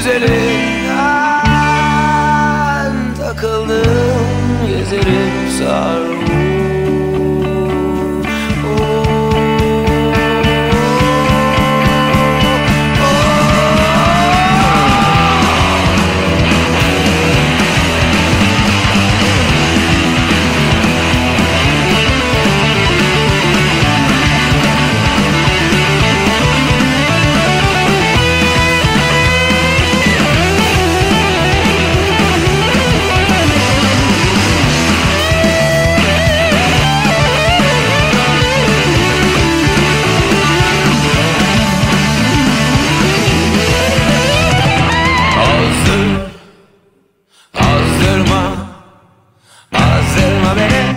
güzelim Ben takıldım gezerim sarhoş Aldırma beni.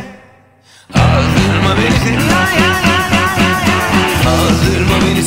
Aldırma beni. Aldırma beni.